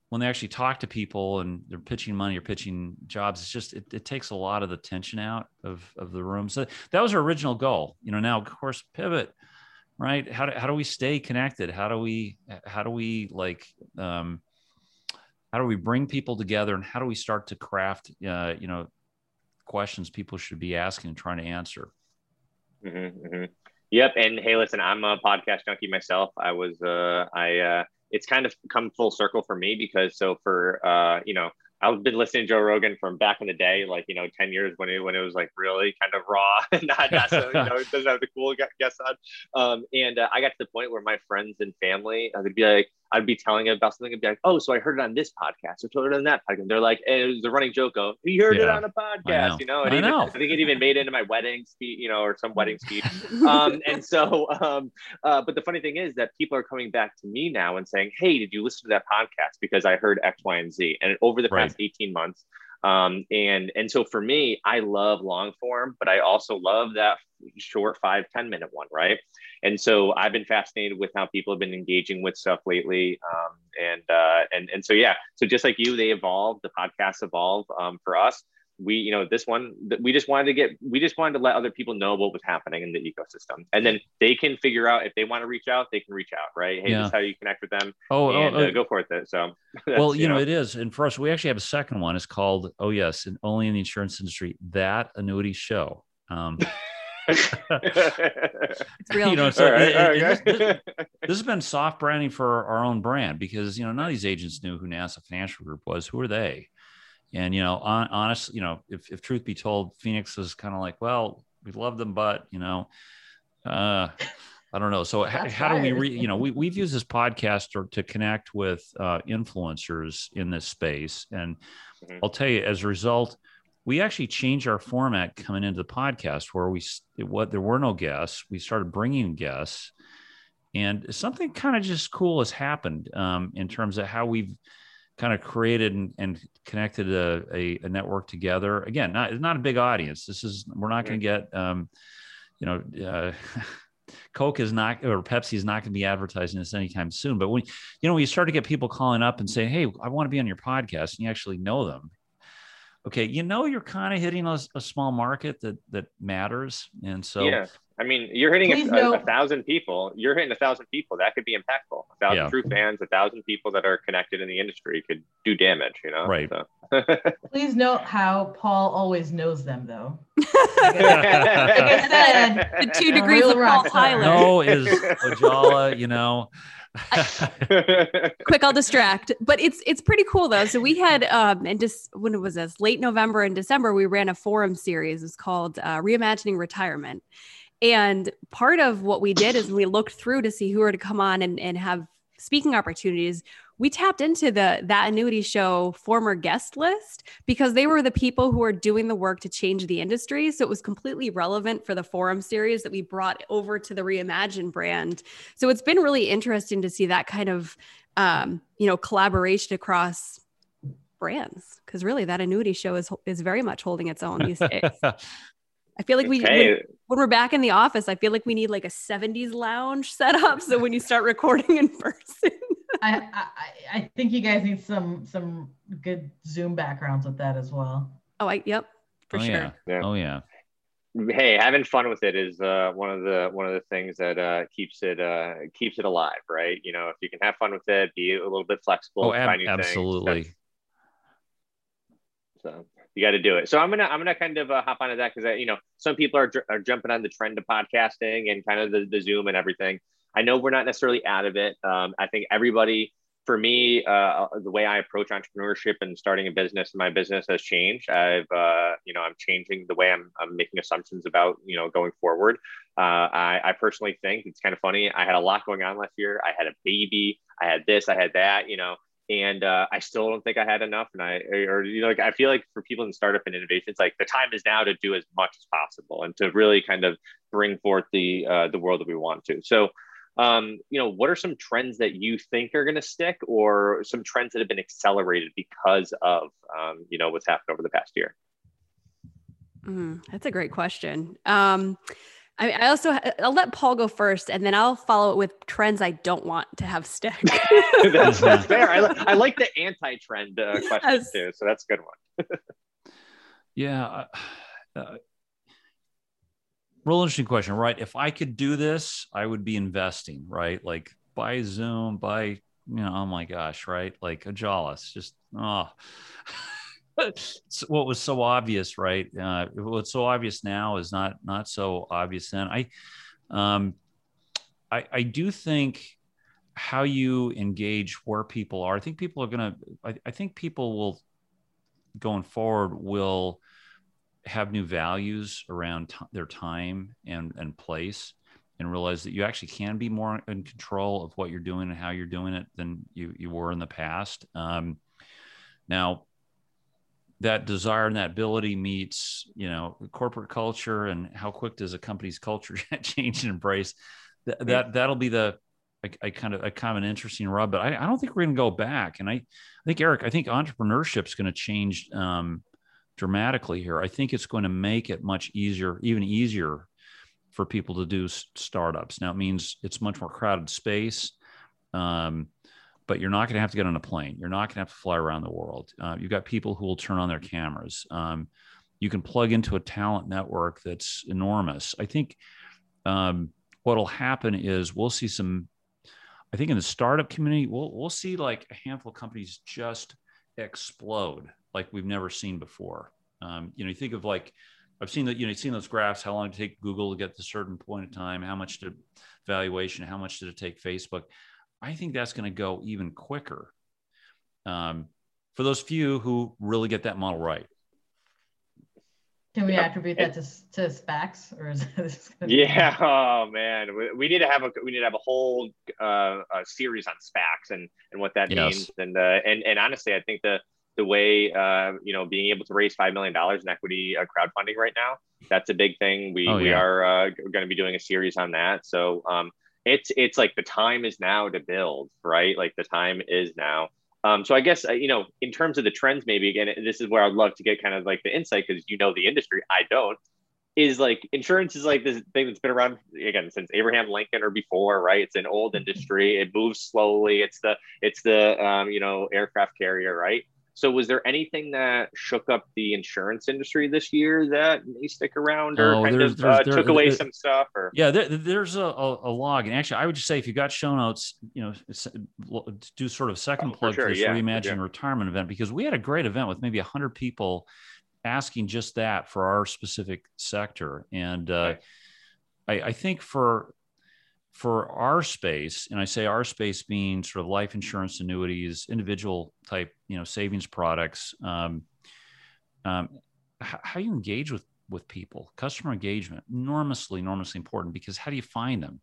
when they actually talk to people and they're pitching money or pitching jobs it's just it, it takes a lot of the tension out of of the room. So that was our original goal. You know now of course pivot right? How do, how do we stay connected? How do we how do we like um, how do we bring people together and how do we start to craft uh, you know questions people should be asking and trying to answer mm-hmm, mm-hmm. yep and hey listen i'm a podcast junkie myself i was uh i uh it's kind of come full circle for me because so for uh you know I've been listening to Joe Rogan from back in the day, like you know, ten years when it when it was like really kind of raw <laughs> and not, not so you know, it doesn't have the cool guests on. Um, and uh, I got to the point where my friends and family, uh, they'd be like, I'd be telling them about something and be like, oh, so I heard it on this podcast or told it on that podcast. And they're like, hey, it was a running joke of, you heard yeah. it on a podcast, you know? And I, even, know. I think it even made it into my wedding speech, you know, or some wedding speech. <laughs> um, and so, um, uh, but the funny thing is that people are coming back to me now and saying, hey, did you listen to that podcast? Because I heard X, Y, and Z. And over the past right. 18 months, um, and and so for me, I love long form, but I also love that short five ten minute one, right? And so I've been fascinated with how people have been engaging with stuff lately. Um, and uh, and and so yeah, so just like you, they evolve, the podcasts evolve um, for us we you know this one that we just wanted to get we just wanted to let other people know what was happening in the ecosystem. And then they can figure out if they want to reach out they can reach out right? Hey yeah. this is how you connect with them. Oh, oh and, oh, uh, go for it so <laughs> well you, know, know, it is. And for us we actually have a second one. It's called oh yes and only in the insurance industry that annuity show. Um <laughs> <laughs> it's real. You know, so right, it, right, it, this, this, this, has been soft branding for our own brand because you know none of these agents knew who Nassau Financial Group was. Who are they? And you know, on, honest, you know, if, if truth be told, Phoenix was kind of like, well, we love them, but you know, uh, I don't know. So how, how, do we, re, you know, we we've used this podcast to, to connect with uh, influencers in this space, and mm-hmm. I'll tell you, as a result, we actually changed our format coming into the podcast, where we what there were no guests, we started bringing guests, and something kind of just cool has happened um, in terms of how we've kind of created and, and connected a, a, a, network together. Again, not, not a big audience. This is, we're not going to get, um, you know, uh, <laughs> Coke is not, or Pepsi is not going to be advertising this anytime soon. But when, you know, when you start to get people calling up and saying, Hey, I want to be on your podcast and you actually know them. Okay. You know, you're kind of hitting a, a small market that, that matters. And so, yeah. I mean, you're hitting a, a, a, thousand people. You're hitting a thousand people. That could be impactful. A thousand yeah. true fans, a thousand people that are connected in the industry could do damage. You know, right? So. <laughs> Please note how Paul always knows them, though. <laughs> like I said, the two degrees of Paul Tyler. No is Ojala. You know. Quick i'll distract. But it's it's pretty cool though. So we had um and just when it was this late november and december we ran a forum series. It's called uh, reimagining retirement. And part of what we did is we looked through to see who were to come on and, and have speaking opportunities. We tapped into the that annuity show former guest list because they were the people who are doing the work to change the industry. So it was completely relevant for the forum series that we brought over to the Reimagine brand. So it's been really interesting to see that kind of um, you know collaboration across brands because really that annuity show is is very much holding its own these days. <laughs> I feel like we when, when, we're back in the office, I feel like we need like a 70s lounge set up. So when you start recording in person. I, I, I think you guys need some some good Zoom backgrounds with that as well. Oh, I yep, for oh, sure. Yeah. yeah. Oh yeah. Hey, having fun with it is uh, one of the one of the things that uh, keeps it uh, keeps it alive, right? You know, if you can have fun with it, be a little bit flexible, oh, ab- absolutely. so you got to do it. So I'm gonna I'm gonna kind of uh, hop onto that because you know some people are, are jumping on the trend of podcasting and kind of the, the Zoom and everything. I know we're not necessarily out of it. Um, I think everybody, for me, uh, the way I approach entrepreneurship and starting a business, my business has changed. I've uh, you know I'm changing the way I'm, I'm making assumptions about you know going forward. Uh, I, I personally think it's kind of funny. I had a lot going on last year. I had a baby. I had this. I had that. You know and uh, I still don't think I had enough. And I, or you know, like I feel like for people in startup and innovation, it's like the time is now to do as much as possible and to really kind of bring forth the uh, the world that we want to. So, Um, you know, what are some trends that you think are going to stick, or some trends that have been accelerated because of um, you know what's happened over the past year? Mm, that's a great question. Um, I, mean, I also I'll let Paul go first, and then I'll follow it with trends I don't want to have stick. <laughs> <laughs> that's, that's fair. I, I like the anti-trend uh, question too, so that's a good one. <laughs> yeah, uh, real interesting question, right? If I could do this, I would be investing, right? Like buy Zoom, buy, you know, oh my gosh, right? Like a Ajalus, just oh. <laughs> what was so obvious, right? Uh, what's so obvious now is not not so obvious then. I, um, I, I do think how you engage where people are. I think people are gonna. I, I think people will going forward will have new values around t- their time and and place and realize that you actually can be more in control of what you're doing and how you're doing it than you you were in the past. Um, now that desire and that ability meets you know corporate culture and how quick does a company's culture <laughs> change and embrace. That, that that'll be the I, I, kind of a kind of an interesting rub but I, I don't think we're going to go back. And I, I think eric i think entrepreneurship is going to change um, dramatically here i think it's going to make it much easier even easier for people to do startups now it means it's much more crowded space um, but you're not going to have to get on a plane. You're not going to have to fly around the world. Uh, you've got people who will turn on their cameras. Um, you can plug into a talent network that's enormous. I think um, what'll happen is we'll see some. I think in the startup community, we'll we'll see like a handful of companies just explode like we've never seen before. Um, you know, you think of like I've seen that you know you've seen those graphs. How long did it take Google to get to a certain point of time? How much did valuation? How much did it take Facebook? I think that's going to go even quicker um, for those few who really get that model right. Can we attribute that to, to SPACs or is <laughs> this? Yeah. Be- oh man, we, we, need to have a we need to have a whole uh, a series on SPACs and and what that yes. means. And uh, and and honestly, I think the the way uh, you know being able to raise five million dollars in equity uh, crowdfunding right now that's a big thing. We oh, yeah. we are uh, going to be doing a series on that. So um, it's it's like the time is now to build right like the time is now um, so I guess uh, you know, in terms of the trends, maybe again, this is where I'd love to get kind of like the insight because you know the industry, I don't. Is like insurance is like this thing that's been around again since Abraham Lincoln or before, right? It's an old industry. It moves slowly. It's the it's the um, you know aircraft carrier, right? So, was there anything that shook up the insurance industry this year that may stick around, or oh, kind there's, of there's, uh, there, took away some stuff? Or yeah, there, there's a, a, log, and actually, I would just say if you got show notes, you know, do sort of second oh, plug sure, for this yeah, reimagine yeah. retirement event because we had a great event with maybe hundred people asking just that for our specific sector, and uh, I, I think for for our space, and I say our space being sort of life insurance annuities, individual type, you know, savings products, um, um, how you engage with with people, customer engagement, enormously, enormously important because how do you find them?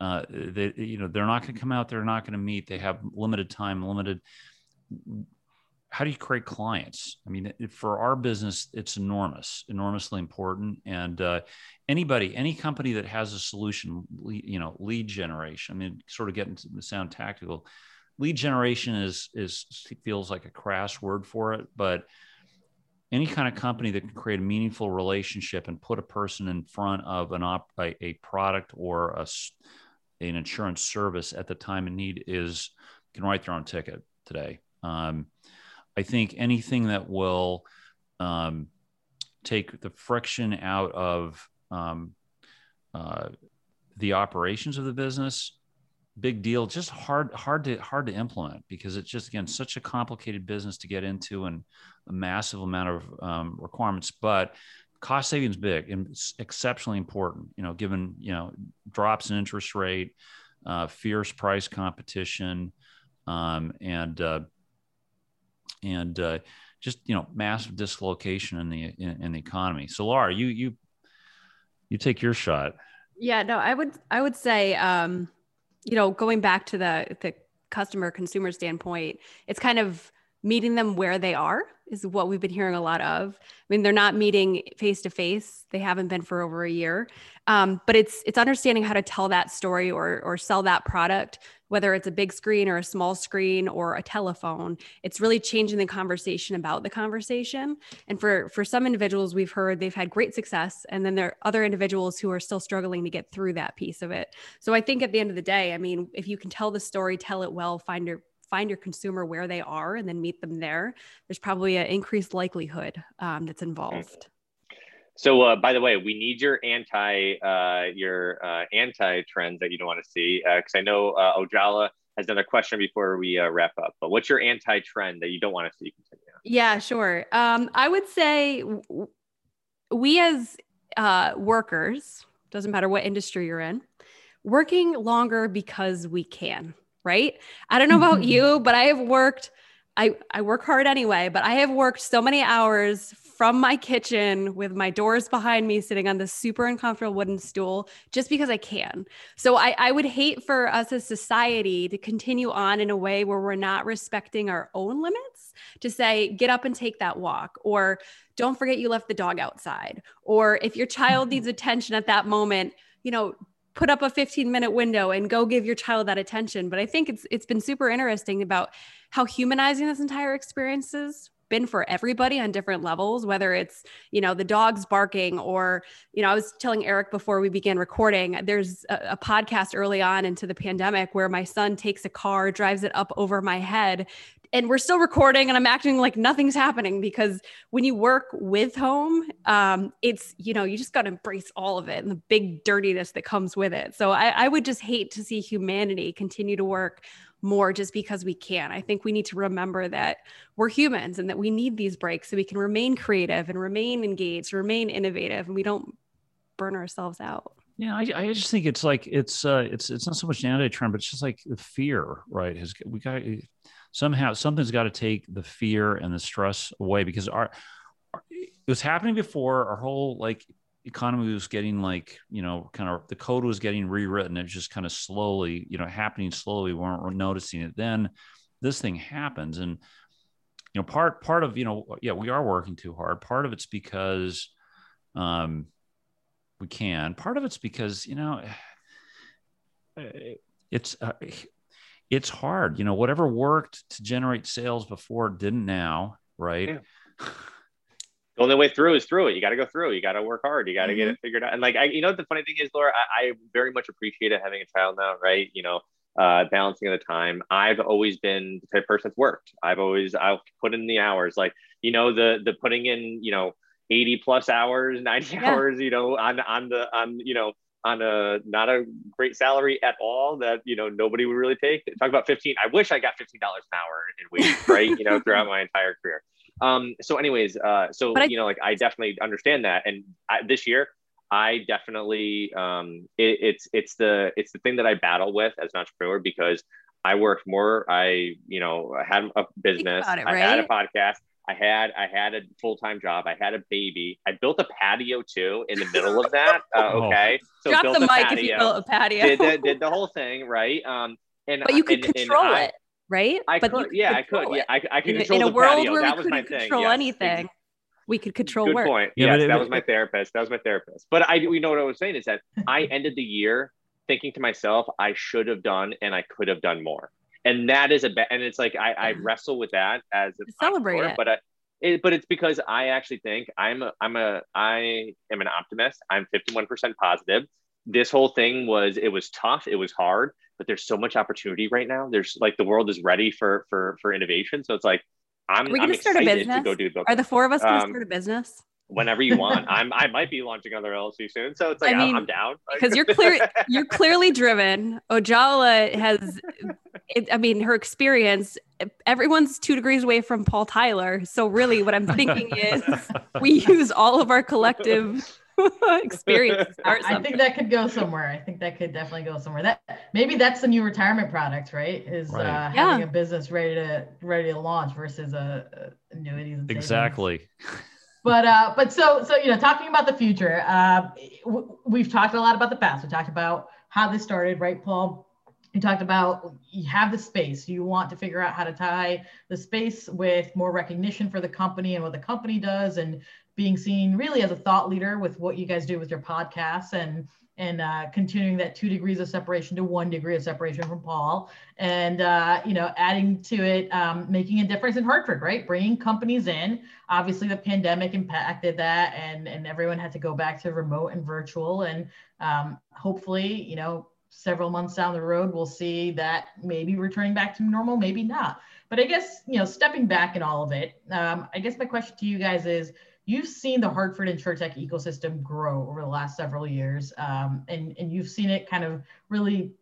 Uh, they, you know, they're not going to come out. They're not going to meet. They have limited time, limited how do you create clients? I mean, for our business, it's enormous, enormously important. And uh, anybody, any company that has a solution, you know, lead generation. I mean, sort of getting to sound tactical. Lead generation is is feels like a crass word for it, but any kind of company that can create a meaningful relationship and put a person in front of an op, a, a product or a, an insurance service at the time of need is can write their own ticket today. Um, I think anything that will um, take the friction out of um, uh, the operations of the business, big deal. Just hard, hard to hard to implement because it's just again such a complicated business to get into and a massive amount of um, requirements. But cost savings big and exceptionally important. You know, given you know drops in interest rate, uh, fierce price competition, um, and uh, and uh, just you know massive dislocation in the in, in, the economy. So Laura, you you you take your shot. Yeah, no, I would I would say um, you know going back to the the customer consumer standpoint, it's kind of meeting them where they are is what we've been hearing a lot of. I mean, they're not meeting face to face. They haven't been for over a year. Um, but it's it's understanding how to tell that story or or sell that product, whether it's a big screen or a small screen or a telephone. It's really changing the conversation about the conversation. And for for some individuals, we've heard they've had great success, and then there are other individuals who are still struggling to get through that piece of it. So I think at the end of the day, I mean, if you can tell the story, tell it well, find your find your consumer where they are and then meet them there, there's probably an increased likelihood um, that's involved. So, uh, by the way, we need your anti uh, your uh, anti trends that you don't want to see because uh, I know uh, Ojala has another question before we uh, wrap up. But what's your anti trend that you don't want to see continue? Yeah, sure. Um, I would say we as workers, doesn't matter what industry you're in, working longer because we can right? I don't know about <laughs> you, but I have worked I, I work hard anyway, but I have worked so many hours from my kitchen with my doors behind me, sitting on this super uncomfortable wooden stool just because I can. So I, I would hate for us as society to continue on in a way where we're not respecting our own limits to say, get up and take that walk, or don't forget you left the dog outside, or if your child mm-hmm. needs attention at that moment, you know, put up a 15 minute window and go give your child that attention. But i think it's it's been super interesting about how humanizing this entire experience has been for everybody on different levels whether it's you know the dogs barking or you know i was telling eric before we began recording there's a, a podcast early on into the pandemic where my son takes a car drives it up over my head and we're still recording and i'm acting like nothing's happening because when you work with home um, it's you know you just got to embrace all of it and the big dirtiness that comes with it. So I, I would just hate to see humanity continue to work more just because we can i think we need to remember that we're humans and that we need these breaks so we can remain creative and remain engaged remain innovative and we don't burn ourselves out yeah, I, I just think it's like it's uh it's it's not so much an anti-trend, but it's just like the fear, right? Has we got somehow something's got to take the fear and the stress away because our, our, it was happening before our whole like economy was getting like you know kind of the code was getting rewritten it just kind of slowly you know happening slowly we weren't noticing it then this thing happens and you know part part of you know yeah we are working too hard part of it's because um we can part of it's because you know <sighs> it's uh, <sighs> it's hard. You know, whatever worked to generate sales before didn't now, right? Yeah. <sighs> the only way through is through it. You got to go through. You got to work hard. You got to mm-hmm. get it figured out. And like, I, you know, the funny thing is, Laura, I, I very much appreciated having a child now, right? You know, uh, balancing of the time. I've always been the type of person that's worked. I've always I'll put in the hours. Like you know the the putting in you know eighty plus hours, <laughs> ninety yeah. hours. You know on on the on you know on a not a great salary at all that you know nobody would really take. Talk about 15. I wish I got $15 an hour in wages, right? you know, throughout <laughs> my entire career. Um, so anyways, uh, so I, you know, like I definitely understand that. And I, this year, I definitely um, it, it's it's the it's the thing that I battle with as an entrepreneur because I worked more. I you know I had a business. It, right? I had a podcast. I had I had a full time job. I had a baby. I built a patio too in the middle of that. <laughs> Uh, oh. okay, so drop the mic patio, if you built a patio. did, the, did <laughs> the whole thing right. Um, and but you could and, control and I, it, right? I but could, yeah, I could, it. yeah, I, I could in, control in a world patio. Where that we was my thing. Control yes. anything. We could control Good work. point. Yeah, yes, that was my therapist. That was my therapist. But I, you know what I was saying is that I ended the year thinking to myself, I should have done and I could have done more and that is a bad and it's like I, I wrestle with that as a celebrate it. but I, it, but it's because I actually think I'm a, I'm a I am an optimist. I'm 51% positive. This whole thing was it was tough, it was hard, but there's so much opportunity right now. There's like the world is ready for for for innovation. So it's like I'm, Are we gonna I'm start a business? to go do Are the four of us going to um, start a business? whenever you want. <laughs> I'm I might be launching another LLC soon, so it's like I mean, I'm, down <laughs> because you're clear you're clearly driven. Ojala has, it, I mean, her experience. Everyone's two degrees away from Paul Tyler, so really, what I'm thinking is we <laughs> use all of our collective <laughs> experience. I think that could go somewhere. I think that could definitely go somewhere. That maybe that's the new retirement product, right? Is right. Uh, yeah. having a business ready to ready to launch versus a, a annuities. exactly but uh, but so so you know, talking about the future, uh, w- we've talked a lot about the past. We talked about how this started, right, Paul? you talked about you have the space you want to figure out how to tie the space with more recognition for the company and what the company does and being seen really as a thought leader with what you guys do with your podcasts and and uh, continuing that two degrees of separation to one degree of separation from Paul, and uh, you know, adding to it, um, making a difference in Hartford, right? Bringing companies in. Obviously, the pandemic impacted that, and and everyone had to go back to remote and virtual, and um, hopefully, you know, several months down the road, we'll see that maybe returning back to normal, maybe not. But I guess you know, stepping back in all of it, um, I guess my question to you guys is you've seen the Hartford InsurTech ecosystem grow over the last several years, um, and, and you've seen it kind of really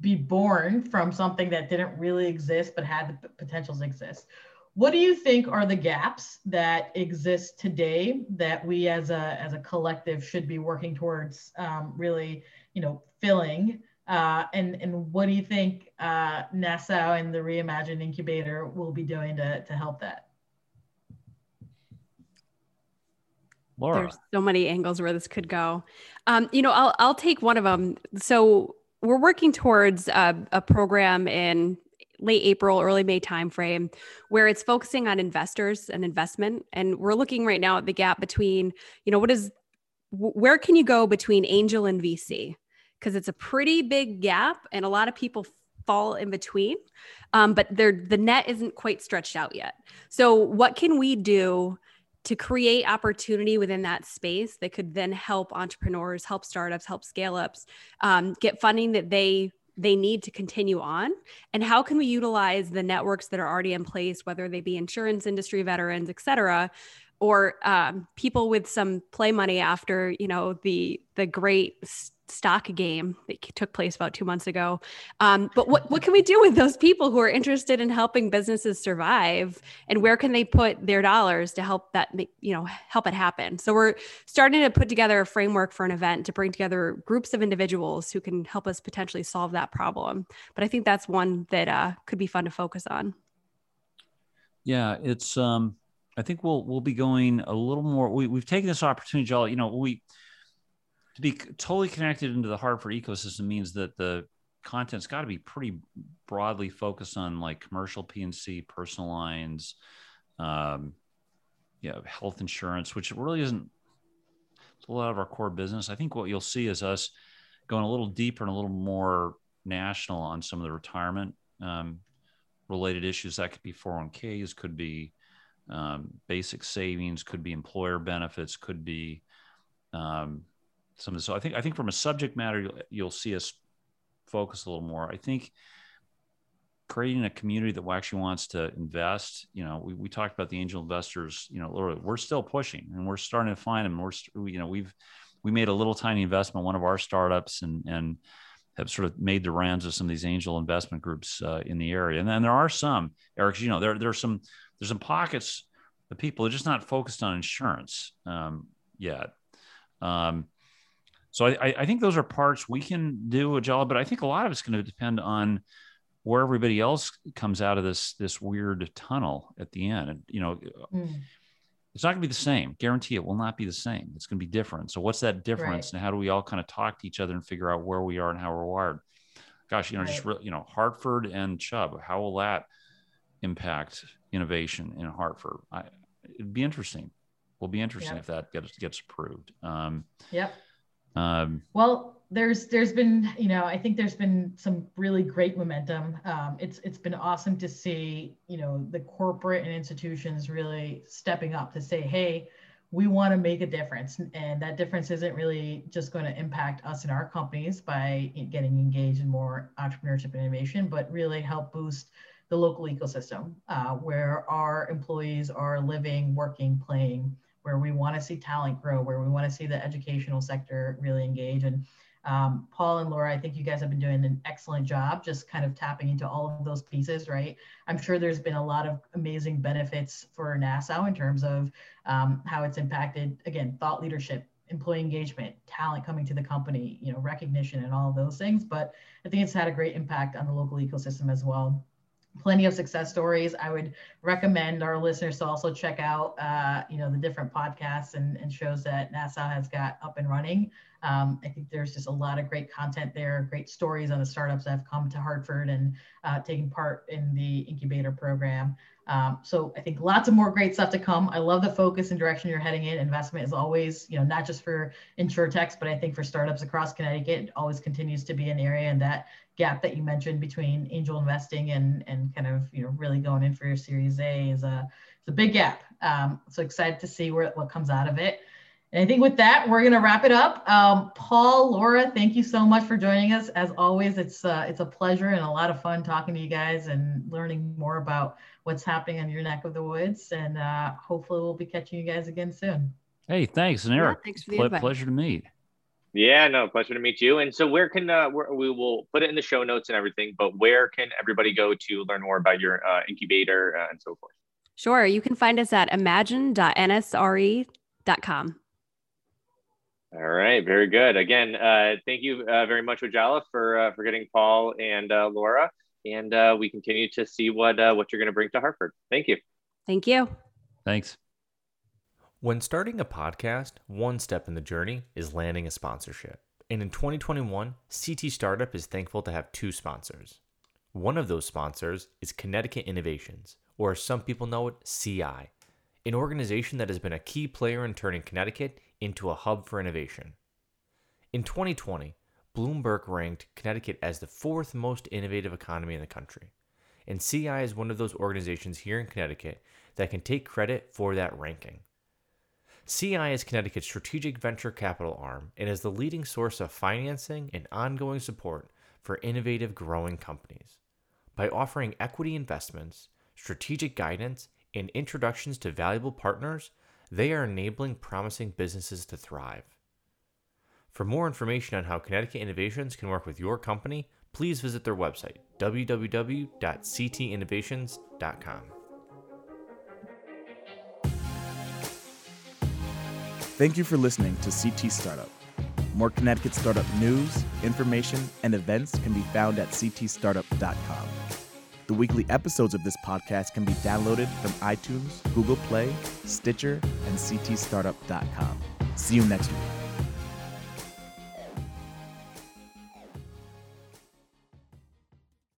be born from something that didn't really exist but had the potentials to exist. What do you think are the gaps that exist today that we as a as a collective should be working towards um, really, you know, filling? Uh, and and what do you think uh, Nassau and the Reimagine Incubator will be doing to to help that? Laura. There's so many angles where this could go. Um, you know, I'll I'll take one of them. So we're working towards a, a program in late April, early May timeframe, where it's focusing on investors and investment. And we're looking right now at the gap between, you know, what is where can you go between angel and VC? Because it's a pretty big gap, and a lot of people fall in between. Um, but the net isn't quite stretched out yet. So, what can we do to create opportunity within that space that could then help entrepreneurs help startups help scale ups um, get funding that they they need to continue on? And how can we utilize the networks that are already in place whether they be insurance industry veterans et cetera or um, people with some play money after you know the the great stock game that took place about two months ago. Um, but what, what can we do with those people who are interested in helping businesses survive and where can they put their dollars to help that, you know, help it happen? So we're starting to put together a framework for an event to bring together groups of individuals who can help us potentially solve that problem. But I think that's one that uh, could be fun to focus on. Yeah, it's, um, I think we'll, we'll be going a little more, we, we've taken this opportunity, Joel, you know, we, to be totally connected into the Hartford ecosystem means that the content's got to be pretty broadly focused on like commercial P&C, personal lines, um, yeah, health insurance, which really isn't a lot of our core business. I think what you'll see is us going a little deeper and a little more national on some of the retirement um, related issues. That could be 401ks, could be um, basic savings, could be employer benefits, could be um, some of this. So I think I think from a subject matter, you'll, you'll see us focus a little more. I think creating a community that actually wants to invest. You know, we, we talked about the angel investors. You know, we're still pushing and we're starting to find them. We're you know we've we made a little tiny investment one of our startups and and have sort of made the rounds of some of these angel investment groups uh, in the area. And then there are some, Eric, you know, there there are some there's some pockets of people are just not focused on insurance um, yet. Um, so I, I think those are parts we can do a job, but I think a lot of it's going to depend on where everybody else comes out of this this weird tunnel at the end. And you know, mm. it's not going to be the same. Guarantee it will not be the same. It's going to be different. So what's that difference, right. and how do we all kind of talk to each other and figure out where we are and how we're wired? Gosh, you know, right. just you know, Hartford and Chubb. How will that impact innovation in Hartford? I, it'd be interesting. Will be interesting if that gets gets approved. Um, yep. Um, well, there's there's been you know I think there's been some really great momentum. Um, it's it's been awesome to see you know the corporate and institutions really stepping up to say, hey, we want to make a difference, and that difference isn't really just going to impact us and our companies by getting engaged in more entrepreneurship and innovation, but really help boost the local ecosystem uh, where our employees are living, working, playing where we want to see talent grow, where we want to see the educational sector really engage. And um, Paul and Laura, I think you guys have been doing an excellent job just kind of tapping into all of those pieces, right? I'm sure there's been a lot of amazing benefits for Nassau in terms of um, how it's impacted, again, thought leadership, employee engagement, talent coming to the company, you know, recognition and all of those things. But I think it's had a great impact on the local ecosystem as well plenty of success stories. I would recommend our listeners to also check out, uh, you know, the different podcasts and, and, shows that Nassau has got up and running. Um, I think there's just a lot of great content there, great stories on the startups that have come to Hartford and uh, part in the incubator program. Um, so I think lots of more great stuff to come. I love the focus and direction you're heading in. Investment is always, you know, not just for insurtechs, but I think for startups across Connecticut, it always continues to be an area and that gap that you mentioned between angel investing and and kind of you know really going in for your Series A is a it's a big gap. Um, so excited to see where what comes out of it. And I think with that, we're going to wrap it up. Um, Paul, Laura, thank you so much for joining us. As always, it's uh, it's a pleasure and a lot of fun talking to you guys and learning more about what's happening in your neck of the woods. And uh, hopefully, we'll be catching you guys again soon. Hey, thanks, and Eric. Yeah, thanks for the Ple- pleasure to meet. Yeah, no, pleasure to meet you. And so, where can uh, where, we will put it in the show notes and everything? But where can everybody go to learn more about your uh, incubator uh, and so forth? Sure, you can find us at imagine.nsre.com. All right, very good. Again, uh, thank you uh, very much, Ojala, for uh, for getting Paul and uh, Laura, and uh, we continue to see what uh, what you're going to bring to Hartford. Thank you. Thank you. Thanks. When starting a podcast, one step in the journey is landing a sponsorship. And in 2021, CT Startup is thankful to have two sponsors. One of those sponsors is Connecticut Innovations, or as some people know it, CI, an organization that has been a key player in turning Connecticut into a hub for innovation. In 2020, Bloomberg ranked Connecticut as the fourth most innovative economy in the country. And CI is one of those organizations here in Connecticut that can take credit for that ranking. CI is Connecticut's strategic venture capital arm and is the leading source of financing and ongoing support for innovative growing companies. By offering equity investments, strategic guidance, and introductions to valuable partners, they are enabling promising businesses to thrive. For more information on how Connecticut Innovations can work with your company, please visit their website, www.ctinnovations.com. Thank you for listening to CT Startup. More Connecticut startup news, information, and events can be found at ctstartup.com. The weekly episodes of this podcast can be downloaded from iTunes, Google Play, Stitcher, and ctstartup.com. See you next week.